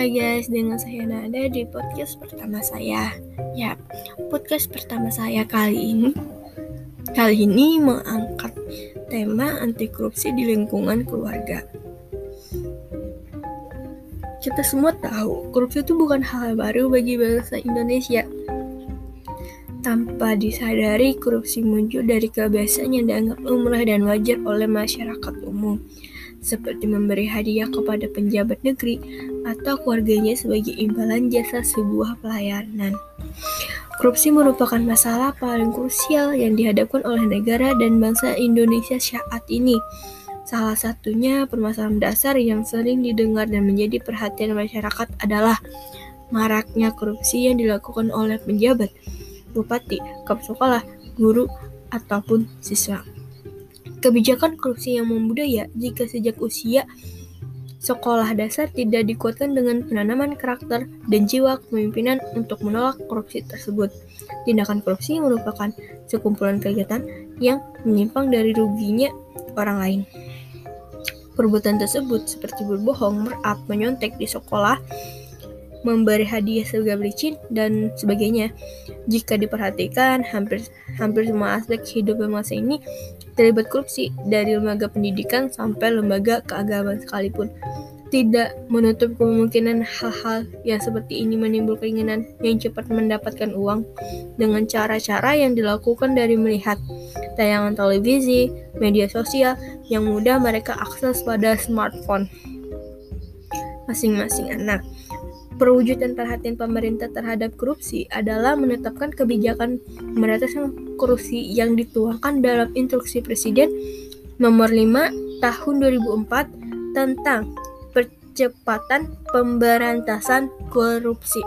Hai guys, dengan saya Nada di podcast pertama saya. Ya, podcast pertama saya kali ini kali ini mengangkat tema anti korupsi di lingkungan keluarga. Kita semua tahu, korupsi itu bukan hal baru bagi bangsa Indonesia. Tanpa disadari, korupsi muncul dari kebiasaan yang dianggap umrah dan wajar oleh masyarakat umum seperti memberi hadiah kepada penjabat negeri atau keluarganya sebagai imbalan jasa sebuah pelayanan. Korupsi merupakan masalah paling krusial yang dihadapkan oleh negara dan bangsa Indonesia saat ini. Salah satunya permasalahan dasar yang sering didengar dan menjadi perhatian masyarakat adalah maraknya korupsi yang dilakukan oleh penjabat, bupati, kepala sekolah, guru, ataupun siswa. Kebijakan korupsi yang membudaya jika sejak usia sekolah dasar tidak dikuatkan dengan penanaman karakter dan jiwa kepemimpinan untuk menolak korupsi tersebut. Tindakan korupsi merupakan sekumpulan kegiatan yang menyimpang dari ruginya orang lain. Perbuatan tersebut seperti berbohong, merap, menyontek di sekolah, memberi hadiah sebagai licin dan sebagainya. Jika diperhatikan, hampir hampir semua aspek hidup bangsa ini terlibat korupsi dari lembaga pendidikan sampai lembaga keagamaan sekalipun. Tidak menutup kemungkinan hal-hal yang seperti ini menimbul keinginan yang cepat mendapatkan uang dengan cara-cara yang dilakukan dari melihat tayangan televisi, media sosial yang mudah mereka akses pada smartphone masing-masing anak. Perwujudan perhatian pemerintah terhadap korupsi adalah menetapkan kebijakan meratasan korupsi yang dituangkan dalam Instruksi Presiden Nomor 5 Tahun 2004 tentang percepatan pemberantasan korupsi.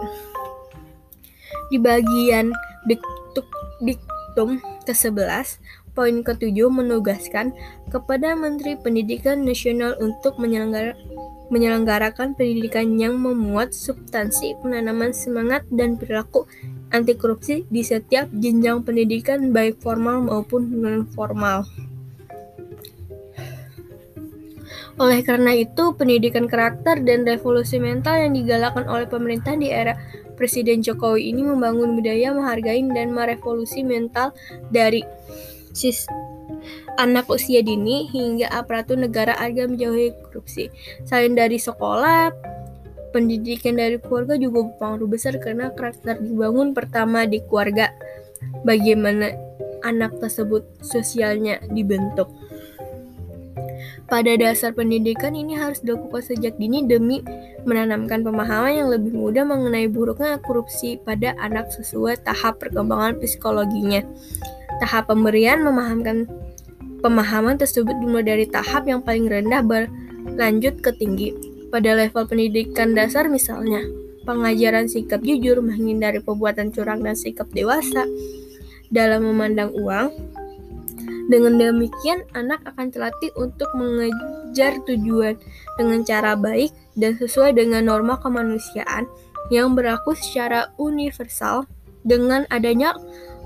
Di bagian diktuk, diktum ke-11, poin ke-7 menugaskan kepada Menteri Pendidikan Nasional untuk menyelenggarakan menyelenggarakan pendidikan yang memuat substansi penanaman semangat dan perilaku anti korupsi di setiap jenjang pendidikan baik formal maupun non formal. Oleh karena itu, pendidikan karakter dan revolusi mental yang digalakkan oleh pemerintah di era Presiden Jokowi ini membangun budaya menghargai dan merevolusi mental dari sis anak usia dini hingga aparatur negara agar menjauhi korupsi. Selain dari sekolah, pendidikan dari keluarga juga berpengaruh besar karena karakter dibangun pertama di keluarga. Bagaimana anak tersebut sosialnya dibentuk. Pada dasar pendidikan ini harus dilakukan sejak dini demi menanamkan pemahaman yang lebih mudah mengenai buruknya korupsi pada anak sesuai tahap perkembangan psikologinya. Tahap pemberian memahamkan Pemahaman tersebut dimulai dari tahap yang paling rendah berlanjut ke tinggi. Pada level pendidikan dasar misalnya, pengajaran sikap jujur, menghindari perbuatan curang dan sikap dewasa dalam memandang uang. Dengan demikian, anak akan terlatih untuk mengejar tujuan dengan cara baik dan sesuai dengan norma kemanusiaan yang berlaku secara universal dengan adanya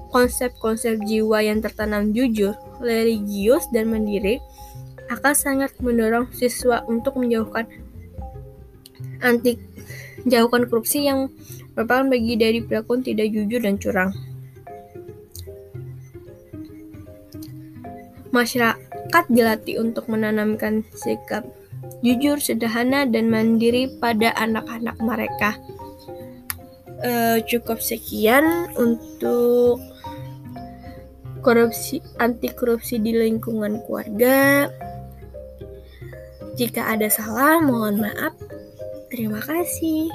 konsep-konsep jiwa yang tertanam jujur, religius, dan mandiri akan sangat mendorong siswa untuk menjauhkan anti jauhkan korupsi yang merupakan bagi dari perilaku tidak jujur dan curang. Masyarakat dilatih untuk menanamkan sikap jujur, sederhana, dan mandiri pada anak-anak mereka. Uh, cukup sekian untuk korupsi anti korupsi di lingkungan keluarga. Jika ada salah, mohon maaf. Terima kasih.